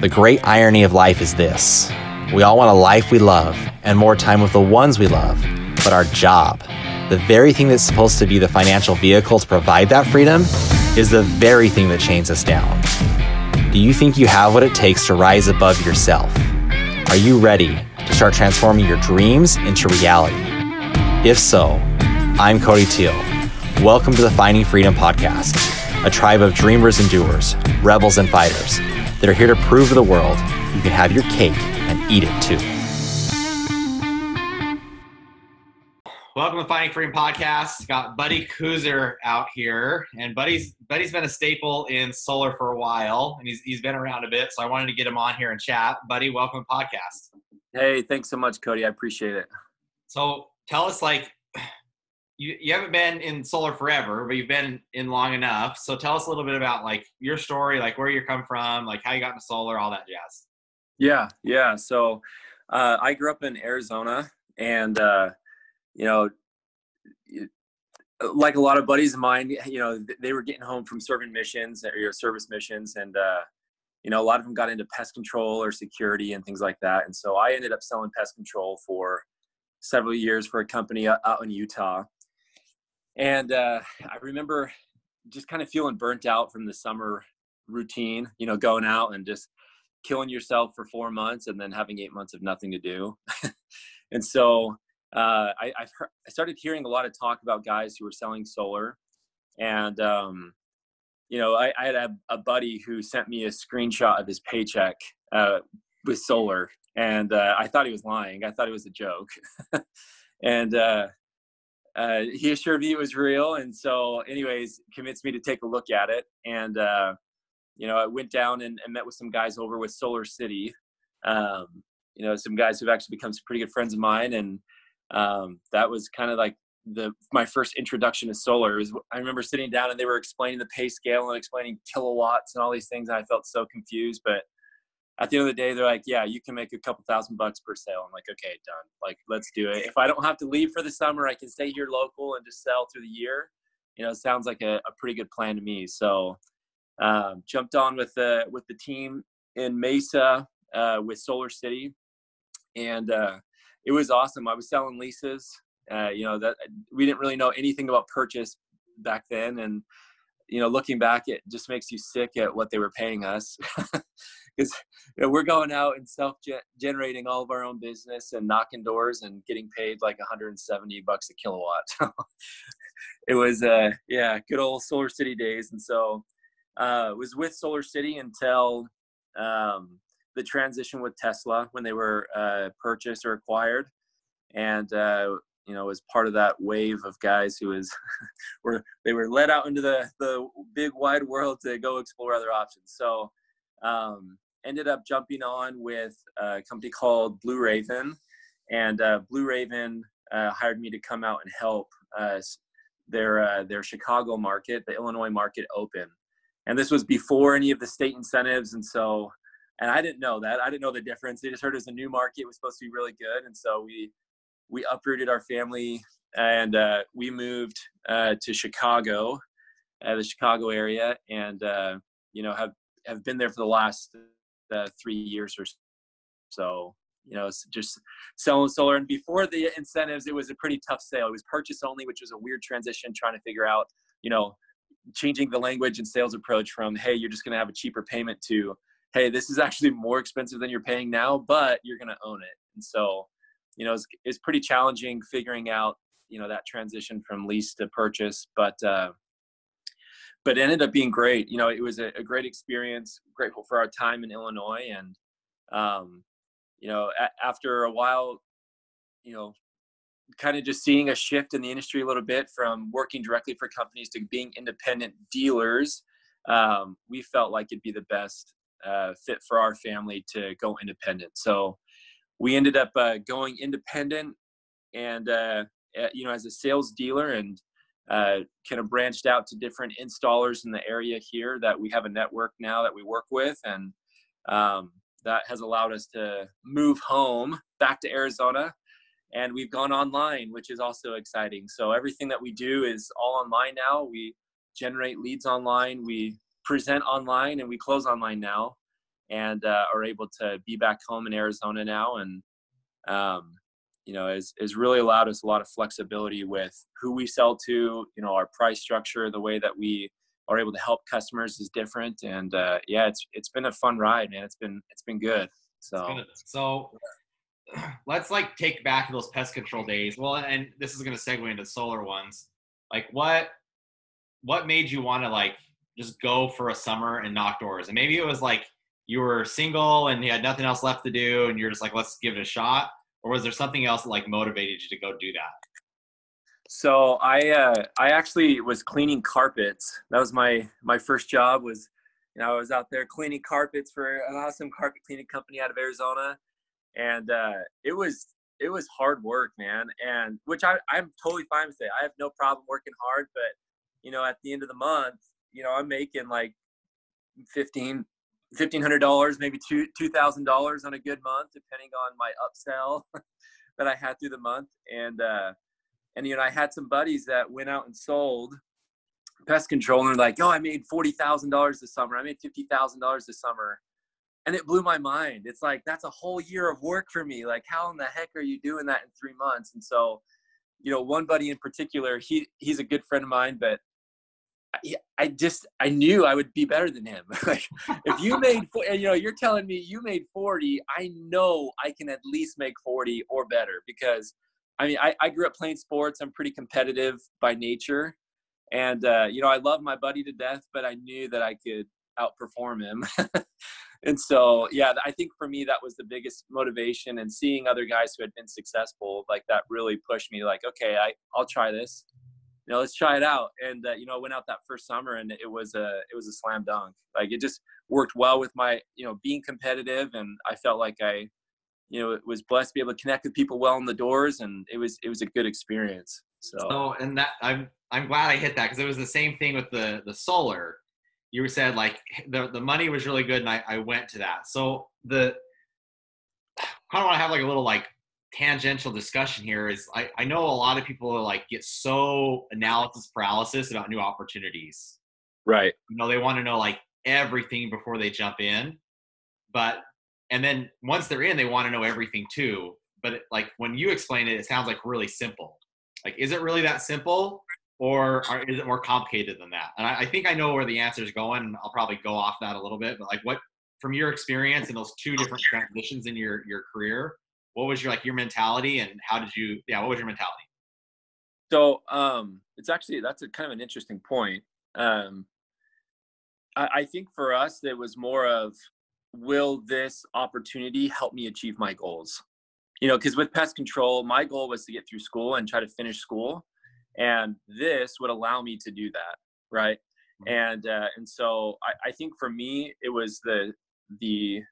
The great irony of life is this we all want a life we love and more time with the ones we love, but our job, the very thing that's supposed to be the financial vehicle to provide that freedom, is the very thing that chains us down. Do you think you have what it takes to rise above yourself? Are you ready to start transforming your dreams into reality? If so, I'm Cody Teal. Welcome to the Finding Freedom Podcast, a tribe of dreamers and doers, rebels and fighters that are here to prove to the world you can have your cake and eat it too. Welcome to Finding Freedom Podcast. Got Buddy Kuzer out here, and Buddy's Buddy's been a staple in solar for a while, and he's he's been around a bit. So I wanted to get him on here and chat. Buddy, welcome to podcast. Hey, thanks so much, Cody. I appreciate it. So tell us, like, you you haven't been in solar forever, but you've been in long enough. So tell us a little bit about like your story, like where you come from, like how you got into solar, all that jazz. Yeah, yeah. So uh, I grew up in Arizona, and uh, you know, like a lot of buddies of mine, you know, they were getting home from serving missions or your service missions, and uh, you know, a lot of them got into pest control or security and things like that. And so I ended up selling pest control for several years for a company out in Utah. And uh, I remember just kind of feeling burnt out from the summer routine, you know, going out and just killing yourself for four months and then having eight months of nothing to do. and so uh, I, heard, I started hearing a lot of talk about guys who were selling solar. And, um, you know, I, I had a, a, buddy who sent me a screenshot of his paycheck uh, with solar. And uh, I thought he was lying. I thought it was a joke. and uh, he assured me it was real. And so, anyways, convinced me to take a look at it. And, uh, you know, I went down and, and, met with some guys over with Solar City. Um, you know, some guys who've actually become some pretty good friends of mine. And um, that was kind of like the my first introduction to solar. Was, I remember sitting down and they were explaining the pay scale and explaining kilowatts and all these things. And I felt so confused. But at the end of the day, they're like, yeah, you can make a couple thousand bucks per sale. I'm like, okay, done. Like, let's do it. If I don't have to leave for the summer, I can stay here local and just sell through the year. You know, sounds like a, a pretty good plan to me. So, um, jumped on with the with the team in Mesa uh, with Solar City, and uh, it was awesome. I was selling leases. Uh, you know that we didn't really know anything about purchase back then, and you know, looking back, it just makes you sick at what they were paying us. because you know, we're going out and self generating all of our own business and knocking doors and getting paid like 170 bucks a kilowatt. it was uh yeah, good old Solar City days, and so uh, was with Solar City until um, the transition with Tesla when they were uh, purchased or acquired, and uh, you know was part of that wave of guys who was were they were let out into the the big wide world to go explore other options. So um, ended up jumping on with a company called Blue Raven, and uh, Blue Raven uh, hired me to come out and help uh, their uh, their Chicago market, the Illinois market, open. And this was before any of the state incentives, and so and I didn't know that. I didn't know the difference. They just heard it was a new market. It was supposed to be really good, and so we we uprooted our family and uh, we moved uh, to Chicago, the Chicago area, and you know have have been there for the last uh, three years or so. You know, just selling solar. And before the incentives, it was a pretty tough sale. It was purchase only, which was a weird transition, trying to figure out, you know, changing the language and sales approach from, hey, you're just going to have a cheaper payment to, hey, this is actually more expensive than you're paying now, but you're going to own it. And so, you know, it's, it's pretty challenging figuring out, you know, that transition from lease to purchase. But, uh, but it ended up being great. You know, it was a, a great experience. Grateful for our time in Illinois, and um, you know, a- after a while, you know, kind of just seeing a shift in the industry a little bit from working directly for companies to being independent dealers. Um, we felt like it'd be the best uh, fit for our family to go independent. So we ended up uh, going independent, and uh, you know, as a sales dealer and uh, kind of branched out to different installers in the area here that we have a network now that we work with. And um, that has allowed us to move home back to arizona. And we've gone online which is also exciting. So everything that we do is all online now. We generate leads online. We present online and we close online now and uh, are able to be back home in Arizona now. And, um, you know, has, has really allowed us a lot of flexibility with who we sell to, you know, our price structure, the way that we are able to help customers is different. And uh, yeah, it's, it's been a fun ride, man. It's been, it's been good. So, so let's like take back those pest control days. Well, and this is going to segue into solar ones. Like what, what made you want to like just go for a summer and knock doors? And maybe it was like you were single and you had nothing else left to do, and you're just like, let's give it a shot. Or was there something else that like motivated you to go do that? So I uh, I actually was cleaning carpets. That was my my first job. Was you know I was out there cleaning carpets for an awesome carpet cleaning company out of Arizona, and uh, it was it was hard work, man. And which I I'm totally fine with it. I have no problem working hard, but you know at the end of the month, you know I'm making like fifteen fifteen hundred dollars, maybe two two thousand dollars on a good month, depending on my upsell that I had through the month. And uh, and you know, I had some buddies that went out and sold pest control, and they're like, "Oh, I made forty thousand dollars this summer. I made fifty thousand dollars this summer." And it blew my mind. It's like that's a whole year of work for me. Like, how in the heck are you doing that in three months? And so, you know, one buddy in particular, he he's a good friend of mine, but I just I knew I would be better than him. like if you made you know you're telling me you made 40, I know I can at least make 40 or better because I mean I, I grew up playing sports. I'm pretty competitive by nature, and uh, you know I love my buddy to death, but I knew that I could outperform him. and so yeah, I think for me that was the biggest motivation. And seeing other guys who had been successful like that really pushed me. Like okay, I I'll try this you know, let's try it out. And uh, you know, I went out that first summer, and it was a it was a slam dunk. Like it just worked well with my you know being competitive, and I felt like I, you know, was blessed to be able to connect with people well in the doors, and it was it was a good experience. So, so and that I'm I'm glad I hit that because it was the same thing with the the solar. You said like the the money was really good, and I I went to that. So the I kind of want to have like a little like tangential discussion here is I, I know a lot of people like get so analysis paralysis about new opportunities. Right. You know, they want to know like everything before they jump in. But and then once they're in, they want to know everything too. But it, like when you explain it, it sounds like really simple. Like, is it really that simple, or are, is it more complicated than that? And I, I think I know where the answer is going. And I'll probably go off that a little bit. But like, what from your experience in those two different transitions in your your career, what was your like your mentality and how did you yeah what was your mentality? So um it's actually that's a kind of an interesting point. Um I, I think for us it was more of will this opportunity help me achieve my goals? You know because with pest control my goal was to get through school and try to finish school and this would allow me to do that right? Mm-hmm. and uh, and so I, I think for me it was the the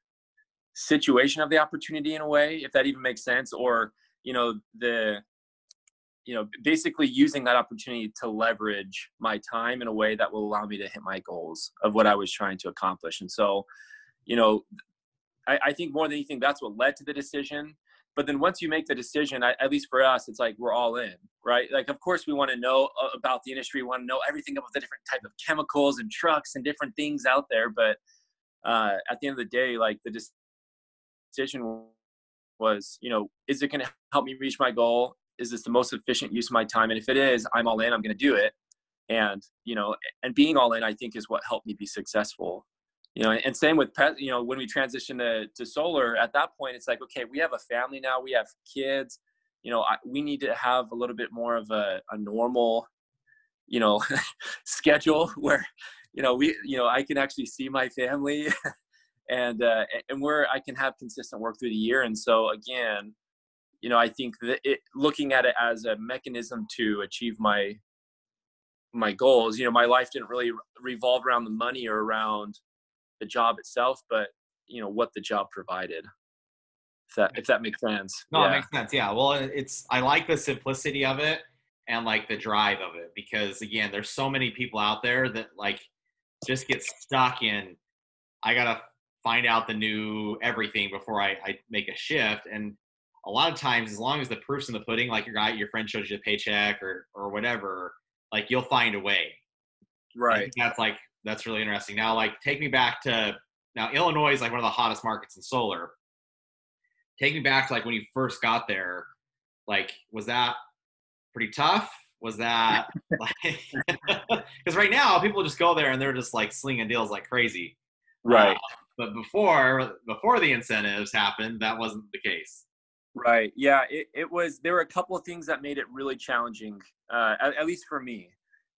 situation of the opportunity in a way if that even makes sense or you know the you know basically using that opportunity to leverage my time in a way that will allow me to hit my goals of what i was trying to accomplish. And so you know i, I think more than anything that's what led to the decision. But then once you make the decision I, at least for us it's like we're all in right? Like of course we want to know about the industry. We want to know everything about the different type of chemicals and trucks and different things out there. But uh, at the end of the day like the decision was, you know, is it going to help me reach my goal? Is this the most efficient use of my time? And if it is, I'm all in. I'm going to do it. And you know, and being all in, I think, is what helped me be successful. You know, and same with pet. You know, when we transitioned to, to solar, at that point, it's like, okay, we have a family now. We have kids. You know, I, we need to have a little bit more of a, a normal, you know, schedule where, you know, we, you know, I can actually see my family and uh, and where I can have consistent work through the year. And so again, you know, I think that it, looking at it as a mechanism to achieve my my goals. You know, my life didn't really revolve around the money or around the job itself, but you know what the job provided. If that if that makes sense. No, yeah. it makes sense. Yeah. Well, it's I like the simplicity of it and like the drive of it because again, there's so many people out there that like just get stuck in I gotta find out the new everything before I, I make a shift. And a lot of times, as long as the proof's in the pudding, like your guy, your friend shows you a paycheck or or whatever, like you'll find a way. Right. That's like that's really interesting. Now, like take me back to now Illinois is like one of the hottest markets in solar. Take me back to like when you first got there. Like, was that pretty tough? Was that like because right now people just go there and they're just like slinging deals like crazy, right? Uh, but before before the incentives happened, that wasn't the case. Right. Yeah. It, it was. There were a couple of things that made it really challenging, uh, at, at, least for me.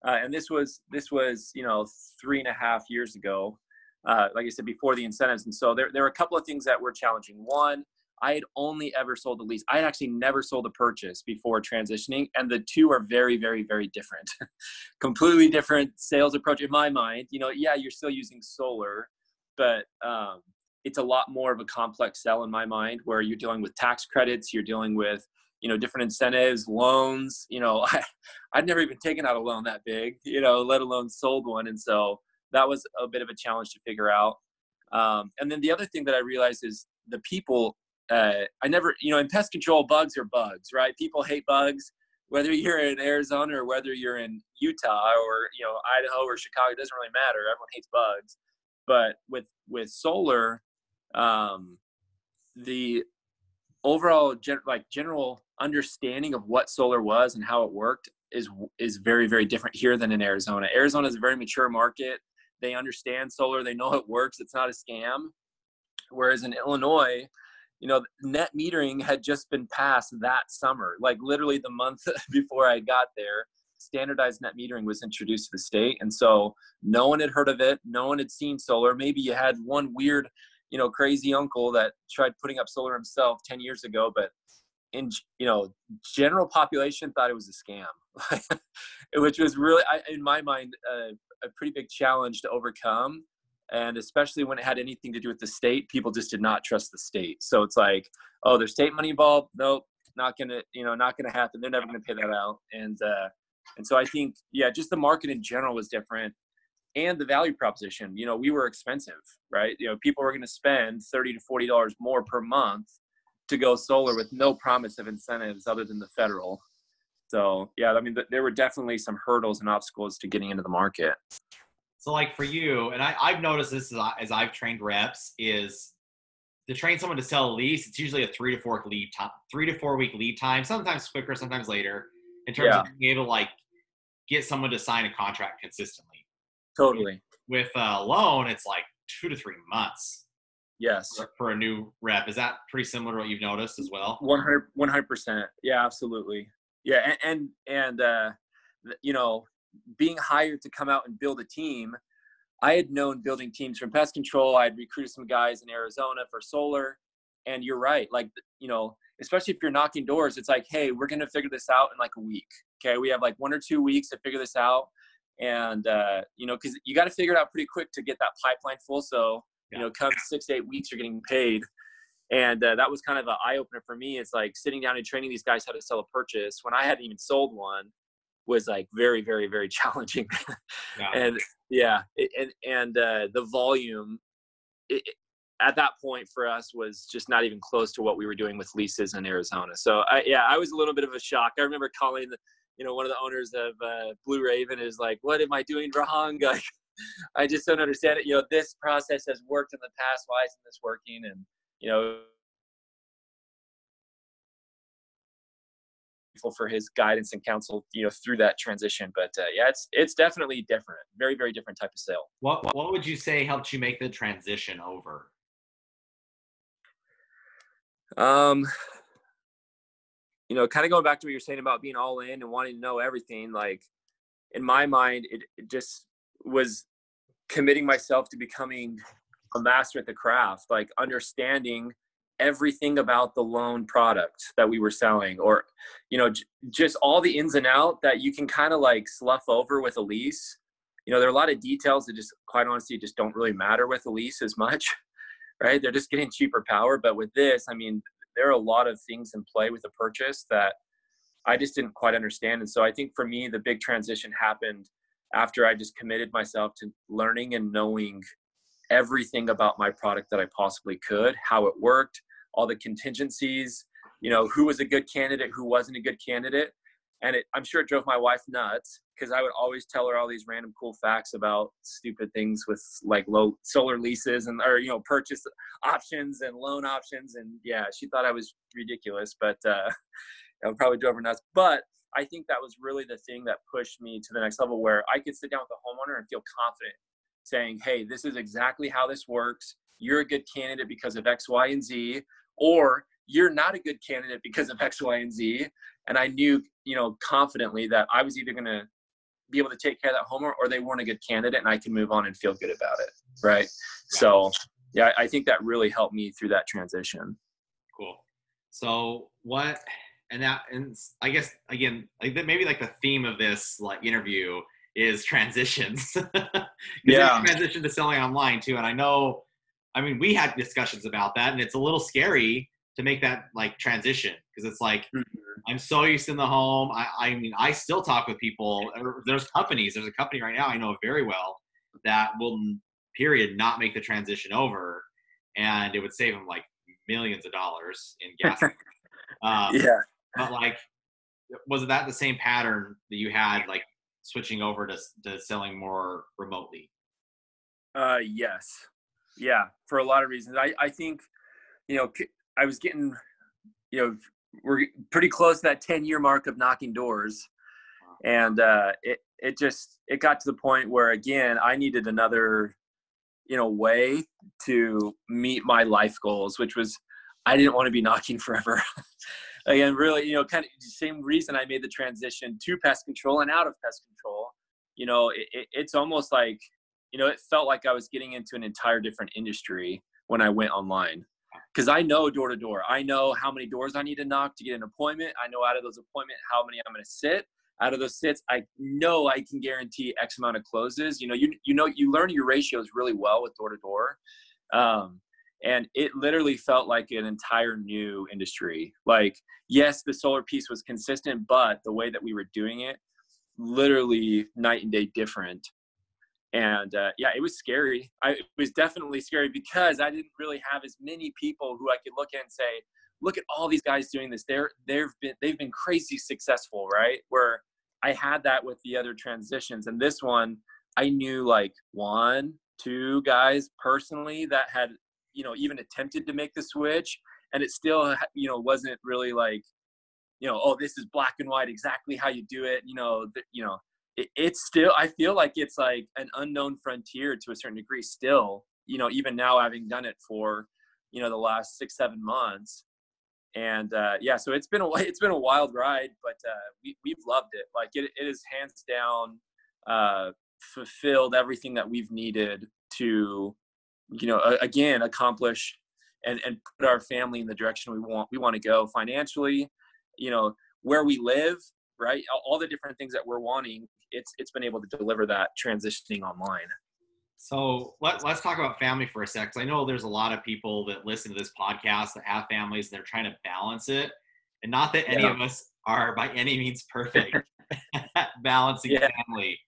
Uh, and this was this was you know three and a half years ago. Uh, like I said before the incentives, and so there there were a couple of things that were challenging. One, I had only ever sold a lease. I had actually never sold a purchase before transitioning, and the two are very, very, very different. Completely different sales approach in my mind. You know, yeah, you're still using solar, but um, it's a lot more of a complex sell in my mind where you're dealing with tax credits you're dealing with you know different incentives loans you know I, i'd never even taken out a loan that big you know let alone sold one and so that was a bit of a challenge to figure out. Um, and then the other thing that i realized is the people uh, i never you know in pest control bugs are bugs right? People hate bugs. Whether you're in arizona or whether you're in utah or you know idaho or chicago it doesn't really matter. Everyone hates bugs but with with solar um, the overall gen- like general understanding of what solar was and how it worked is is very very different here than in Arizona. Arizona is a very mature market. They understand solar. They know it works. It's not a scam. Whereas in Illinois, you know, net metering had just been passed that summer. Like literally the month before I got there, standardized net metering was introduced to the state, and so no one had heard of it. No one had seen solar. Maybe you had one weird you know crazy uncle that tried putting up solar himself 10 years ago but in you know general population thought it was a scam which was really in my mind a pretty big challenge to overcome. And especially when it had anything to do with the state people just did not trust the state. So it's like oh there's state money involved. Nope. Not gonna you know not gonna happen. They're never gonna pay that out. And uh and so i think yeah just the market in general was different and the value proposition. You know, we were expensive, right? You know, people were going to spend thirty to forty dollars more per month to go solar with no promise of incentives other than the federal. So yeah, I mean, there were definitely some hurdles and obstacles to getting into the market. So like for you, and I, I've noticed this as, I, as I've trained reps is to train someone to sell a lease, it's usually a three to four lead time, three to four week lead time, sometimes quicker, sometimes later, in terms yeah. of being able to like get someone to sign a contract consistently. Totally. With a loan, it's like two to three months. Yes. For, for a new rep. Is that pretty similar to what you've noticed as well? 100 percent. Yeah, absolutely. Yeah, and and, and uh, you know, being hired to come out and build a team, I had known building teams from pest control. I had recruited some guys in Arizona for solar, and you're right. Like you know, especially if you're knocking doors, it's like, hey, we're gonna figure this out in like a week. Okay, we have like one or two weeks to figure this out. And uh, you know because you got to figure it out pretty quick to get that pipeline full so you know come six to eight weeks you're getting paid. And uh, that was kind of an eye-opener for me. It's like sitting down and training these guys how to sell a purchase when i hadn't even sold one was like very very very challenging. Yeah. and yeah it, and and uh, the volume it, at that point for us was just not even close to what we were doing with leases in Arizona. So I, yeah, I was a little bit of a shock. I remember calling you know, one of the owners of uh, Blue Raven is like, "What am I doing wrong?" Like, I just don't understand it. You know, this process has worked in the past. Why isn't this working? And you know, for his guidance and counsel, you know, through that transition. But uh, yeah, it's it's definitely different. Very very different type of sale. What what would you say helped you make the transition over? Um, you know, kind of going back to what you're saying about being all in and wanting to know everything, like in my mind, it, it just was committing myself to becoming a master at the craft, like understanding everything about the loan product that we were selling or you know j- just all the ins and out that you can kind of like slough over with a lease. You know there are a lot of details that just quite honestly just don't really matter with a lease as much right they're just getting cheaper power but with this i mean there are a lot of things in play with the purchase that I just didn't quite understand. And so I think for me, the big transition happened after I just committed myself to learning and knowing everything about my product that I possibly could, how it worked, all the contingencies, you know, who was a good candidate, who wasn't a good candidate. And it, I'm sure it drove my wife nuts because I would always tell her all these random cool facts about stupid things with like low solar leases and or you know purchase options and loan options and yeah she thought I was ridiculous but uh I probably drove her nuts but I think that was really the thing that pushed me to the next level where I could sit down with the homeowner and feel confident saying hey this is exactly how this works you're a good candidate because of X Y and Z or you're not a good candidate because of X, Y, and Z. And I knew, you know, confidently that I was either going to be able to take care of that homeowner or they weren't a good candidate and I can move on and feel good about it. Right. Yeah. So yeah, I think that really helped me through that transition. Cool. So what, and that, and I guess again, like maybe like the theme of this like interview is transitions. yeah. Transition to selling online too. And I know, I mean, we had discussions about that and it's a little scary to make that like transition because it's like mm-hmm. I'm so used in the home. I, I mean, I still talk with people. There's companies. There's a company right now I know very well that will period not make the transition over, and it would save them like millions of dollars in gas. um, yeah. But like, was that the same pattern that you had like switching over to to selling more remotely? Uh, yes. Yeah, for a lot of reasons. I I think you know I was getting, you know, we're pretty close to that 10 year mark of knocking doors. And uh, it, it just, it got to the point where, again, I needed another, you know, way to meet my life goals, which was I didn't want to be knocking forever. again, really, you know, kind of the same reason I made the transition to pest control and out of pest control. You know, it, it, it's almost like, you know, it felt like I was getting into an entire different industry when I went online because I know door to door. I know how many doors I need to knock to get an appointment. I know out of those appointments how many I'm going to sit. Out of those sits, I know I can guarantee X amount of closes. You know, you you know you learn your ratios really well with door to door, um, and it literally felt like an entire new industry. Like, yes, the solar piece was consistent, but the way that we were doing it, literally night and day different and uh, yeah it was scary. I, it was definitely scary because i didn't really have as many people who i could look at and say look at all these guys doing this. They're they've been they've been crazy successful right? Where i had that with the other transitions and this one i knew like one two guys personally that had you know even attempted to make the switch and it still you know wasn't really like you know oh this is black and white exactly how you do it you know the, you know it, it's still i feel like it's like an unknown frontier to a certain degree still you know even now having done it for you know the last six seven months. And uh, yeah so it's been a it's been a wild ride but uh, we, we've loved it. Like it, it is hands down uh, fulfilled everything that we've needed to you know again accomplish and and put our family in the direction we want we want to go financially you know where we live right all the different things that we're wanting it's it's been able to deliver that transitioning online. So let, let's talk about family for a sec. I know there's a lot of people that listen to this podcast that have families and they're trying to balance it. And not that any yeah. of us are by any means perfect at balancing yeah. family.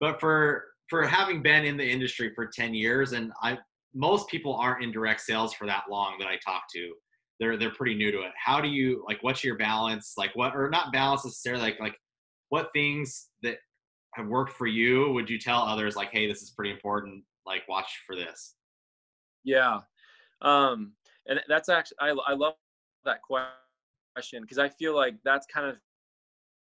But for for having been in the industry for 10 years and I most people aren't in direct sales for that long that I talk to. They're they're pretty new to it. How do you like what's your balance? Like what or not balance necessarily like like what things that have worked for you would you tell others like hey this is pretty important like watch for this yeah um and that's actually i, I love that question because i feel like that's kind of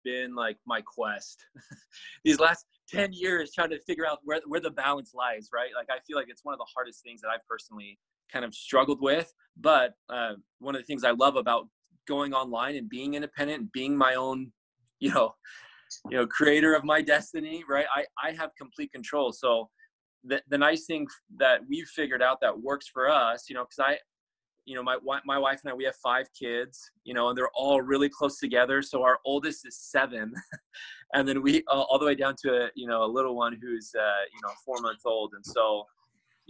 been like my quest these last 10 years trying to figure out where, where the balance lies right like i feel like it's one of the hardest things that i've personally kind of struggled with but uh, one of the things i love about going online and being independent and being my own you know you know creator of my destiny right? I i have complete control. So the, the nice thing that we've figured out that works for us you know because i you know my my wife and i we have five kids you know and they're all really close together. So our oldest is seven and then we uh, all the way down to a you know a little one who's uh, you know four months old. And so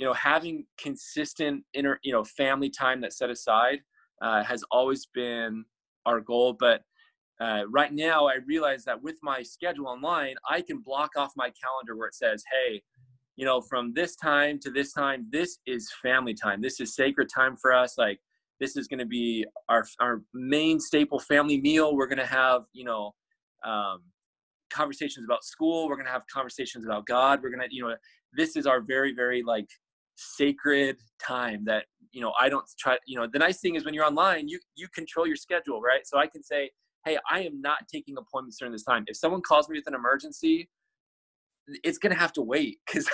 you know having consistent inner you know family time that's set aside uh, has always been our goal but uh, right now, I realize that with my schedule online, I can block off my calendar where it says, hey, you know, from this time to this time, this is family time. This is sacred time for us. Like, this is going to be our, our main staple family meal. We're going to have, you know, um, conversations about school. We're going to have conversations about God. We're going to, you know, this is our very, very like sacred time that, you know, I don't try, you know, the nice thing is when you're online, you, you control your schedule, right? So I can say, Hey, I am not taking appointments during this time. If someone calls me with an emergency, it's to have to wait because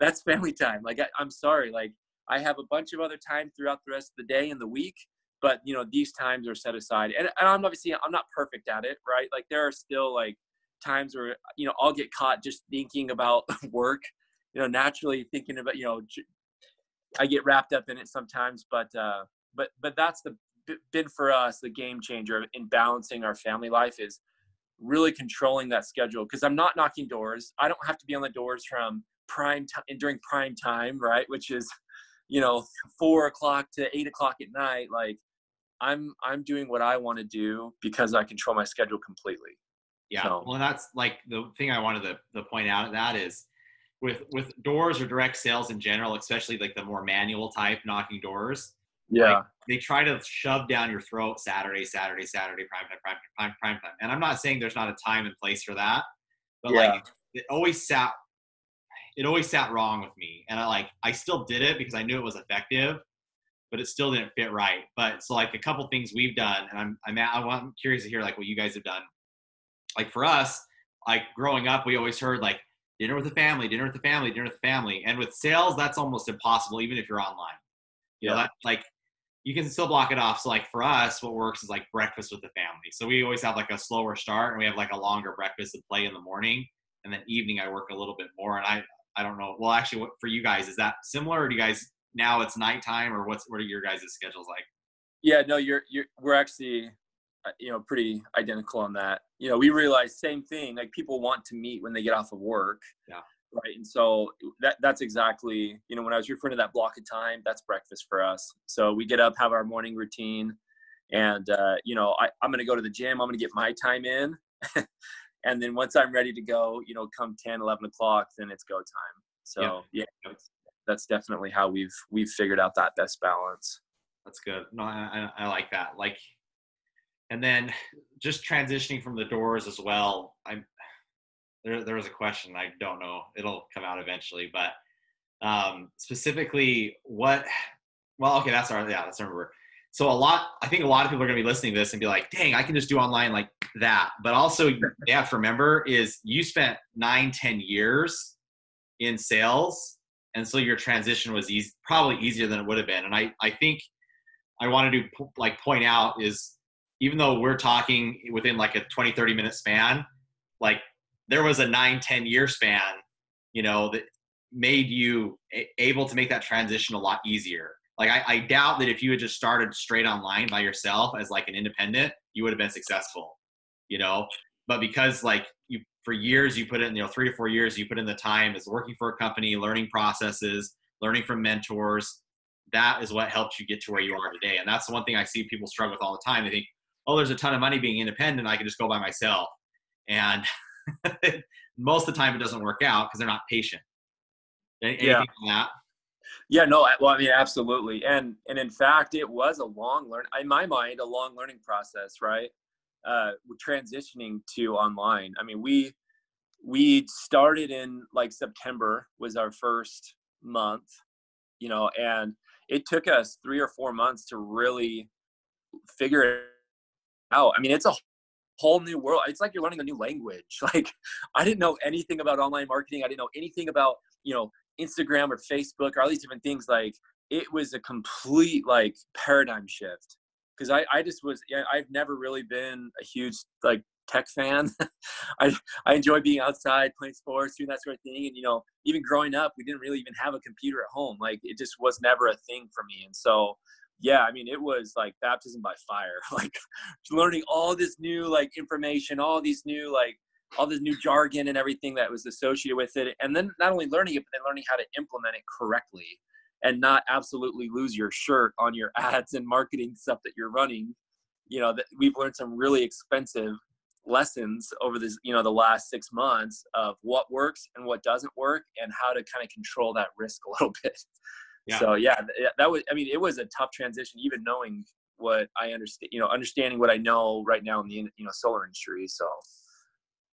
that's family time. Like, I, I'm sorry. Like I have a bunch of other time throughout the rest of the day and the week but you know these times are set aside and, and i'm obviously i'm not perfect at it right like there are still like times where you know i'll get caught just thinking about work you know naturally thinking about you know i get wrapped up in it sometimes but uh but but that's the been for us the game changer in balancing our family life is really controlling that schedule because i'm not knocking doors i don't have to be on the doors from prime time during prime time right which is you know four o'clock to eight o'clock at night like i'm i'm doing what i want to do because i control my schedule completely yeah. So. Well, that's like the thing I wanted to, to point out. That is with with doors or direct sales in general, especially like the more manual type knocking doors. Yeah. Like, they try to shove down your throat Saturday, Saturday, Saturday, prime time, prime, prime, prime time. And I'm not saying there's not a time and place for that, but yeah. like it always sat, it always sat wrong with me. And I like, I still did it because I knew it was effective, but it still didn't fit right. But so like a couple things we've done, and I'm, I'm, I'm curious to hear like what you guys have done like for us, like growing up, we always heard like dinner with the family, dinner with the family, dinner with the family. And with sales, that's almost impossible, even if you're online. You know, that like you can still block it off. So like for us, what works is like breakfast with the family. So we always have like a slower start and we have like a longer breakfast and play in the morning. And then evening I work a little bit more. And I I don't know. Well actually what for you guys, is that similar or do you guys now it's nighttime or what's what are your guys' schedules like? Yeah, no, you're you're we're actually you know pretty identical on that. You know we realize same thing like people want to meet when they get off of work. Yeah. Right and so that that's exactly you know when i was referring to that block of time that's breakfast for us. So we get up have our morning routine and uh, you know I, i'm going to go to the gym i'm going to get my time in and then once i'm ready to go you know come 10 11 o'clock then it's go time. So yeah, yeah that's definitely how we've we've figured out that best balance. That's good. No I, I like that. Like and then just transitioning from the doors as well. I'm there. There was a question. I don't know. It'll come out eventually, but um, specifically, what? Well, okay, that's our yeah. That's our So a lot. I think a lot of people are going to be listening to this and be like, "Dang, I can just do online like that." But also, you have to remember is you spent nine, ten years in sales, and so your transition was easy, probably easier than it would have been. And I, I think I wanted to like point out is even though we're talking within like a 20 30 minute span like there was a 9 10 year span you know that made you able to make that transition a lot easier. Like I, I doubt that if you had just started straight online by yourself as like an independent you would have been successful you know? But because like you for years you put in you know three to four years you put in the time as working for a company learning processes learning from mentors that is what helps you get to where you are today. And that's the one thing i see people struggle with all the time. They think oh, there's a ton of money being independent. I can just go by myself. And most of the time it doesn't work out because they're not patient. Anything yeah. Yeah, no, well, I mean, absolutely. And, and in fact, it was a long learn, in my mind, a long learning process, right? Uh, transitioning to online. I mean, we, we started in like September was our first month, you know, and it took us three or four months to really figure out. I mean, it's a whole new world. It's like you're learning a new language. Like I didn't know anything about online marketing. I didn't know anything about, you know, Instagram or Facebook or all these different things. Like it was a complete like paradigm shift. Cause I, I just was, yeah, I've never really been a huge like tech fan. I, I enjoy being outside, playing sports, doing that sort of thing. And, you know, even growing up, we didn't really even have a computer at home. Like it just was never a thing for me. And so yeah, I mean, it was like baptism by fire, like learning all this new like information, all these new like all this new jargon and everything that was associated with it, and then not only learning it, but then learning how to implement it correctly and not absolutely lose your shirt on your ads and marketing stuff that you're running. You know, that we've learned some really expensive lessons over this, you know, the last six months of what works and what doesn't work and how to kind of control that risk a little bit. Yeah. So yeah, that was. I mean, it was a tough transition, even knowing what I understand. You know, understanding what I know right now in the you know solar industry. So.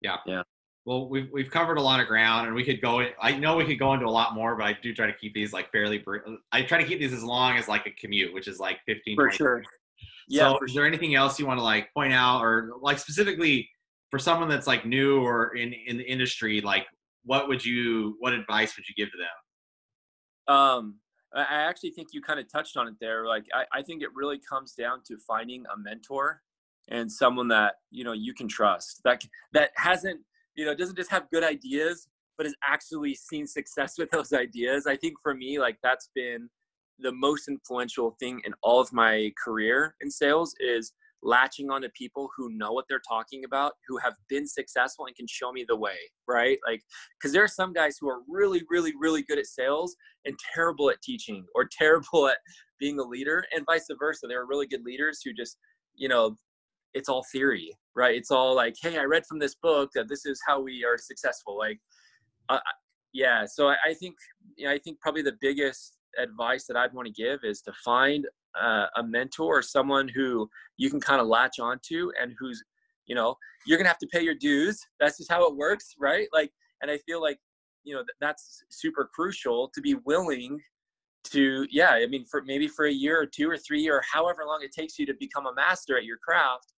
Yeah. Yeah. Well, we've we've covered a lot of ground, and we could go. I know we could go into a lot more, but I do try to keep these like fairly. Brief. I try to keep these as long as like a commute, which is like 15. For sure. minutes. Yeah. so, is there anything else you want to like point out, or like specifically for someone that's like new or in in the industry, like what would you, what advice would you give to them? Um, I actually think you kind of touched on it there. Like, I, I think it really comes down to finding a mentor and someone that you know you can trust. That that hasn't you know doesn't just have good ideas, but has actually seen success with those ideas. I think for me, like that's been the most influential thing in all of my career in sales is latching on to people who know what they're talking about, who have been successful and can show me the way, right? Like, because there are some guys who are really, really, really good at sales and terrible at teaching or terrible at being a leader, and vice versa. There are really good leaders who just, you know, it's all theory, right? It's all like, hey, I read from this book that this is how we are successful. Like, uh, yeah. So I, I think, you know, I think probably the biggest advice that I'd want to give is to find uh, a mentor or someone who you can kind of latch onto and who's, you know, you're gonna have to pay your dues. That's just how it works, right? Like, and I feel like, you know, th- that's super crucial to be willing to, yeah. I mean, for maybe for a year or two or three or however long it takes you to become a master at your craft,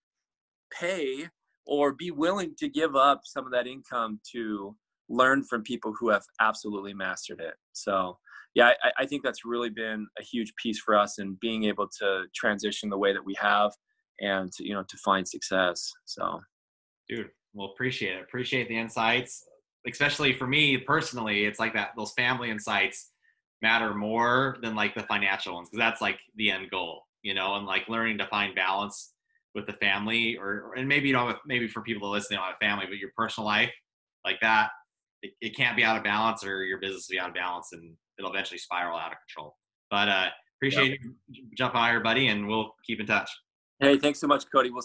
pay or be willing to give up some of that income to learn from people who have absolutely mastered it. So, yeah, I, I think that's really been a huge piece for us in being able to transition the way that we have and to, you know to find success. So, Dude, well, appreciate it. Appreciate the insights, especially for me personally. It's like that; those family insights matter more than like the financial ones because that's like the end goal, you know. And like learning to find balance with the family, or and maybe you know, maybe for people that listen, they don't have family, but your personal life, like that, it, it can't be out of balance, or your business will be out of balance, and it'll eventually spiral out of control. But uh, appreciate you jumping on here, buddy, and we'll keep in touch. hey, thanks so much, Cody. We'll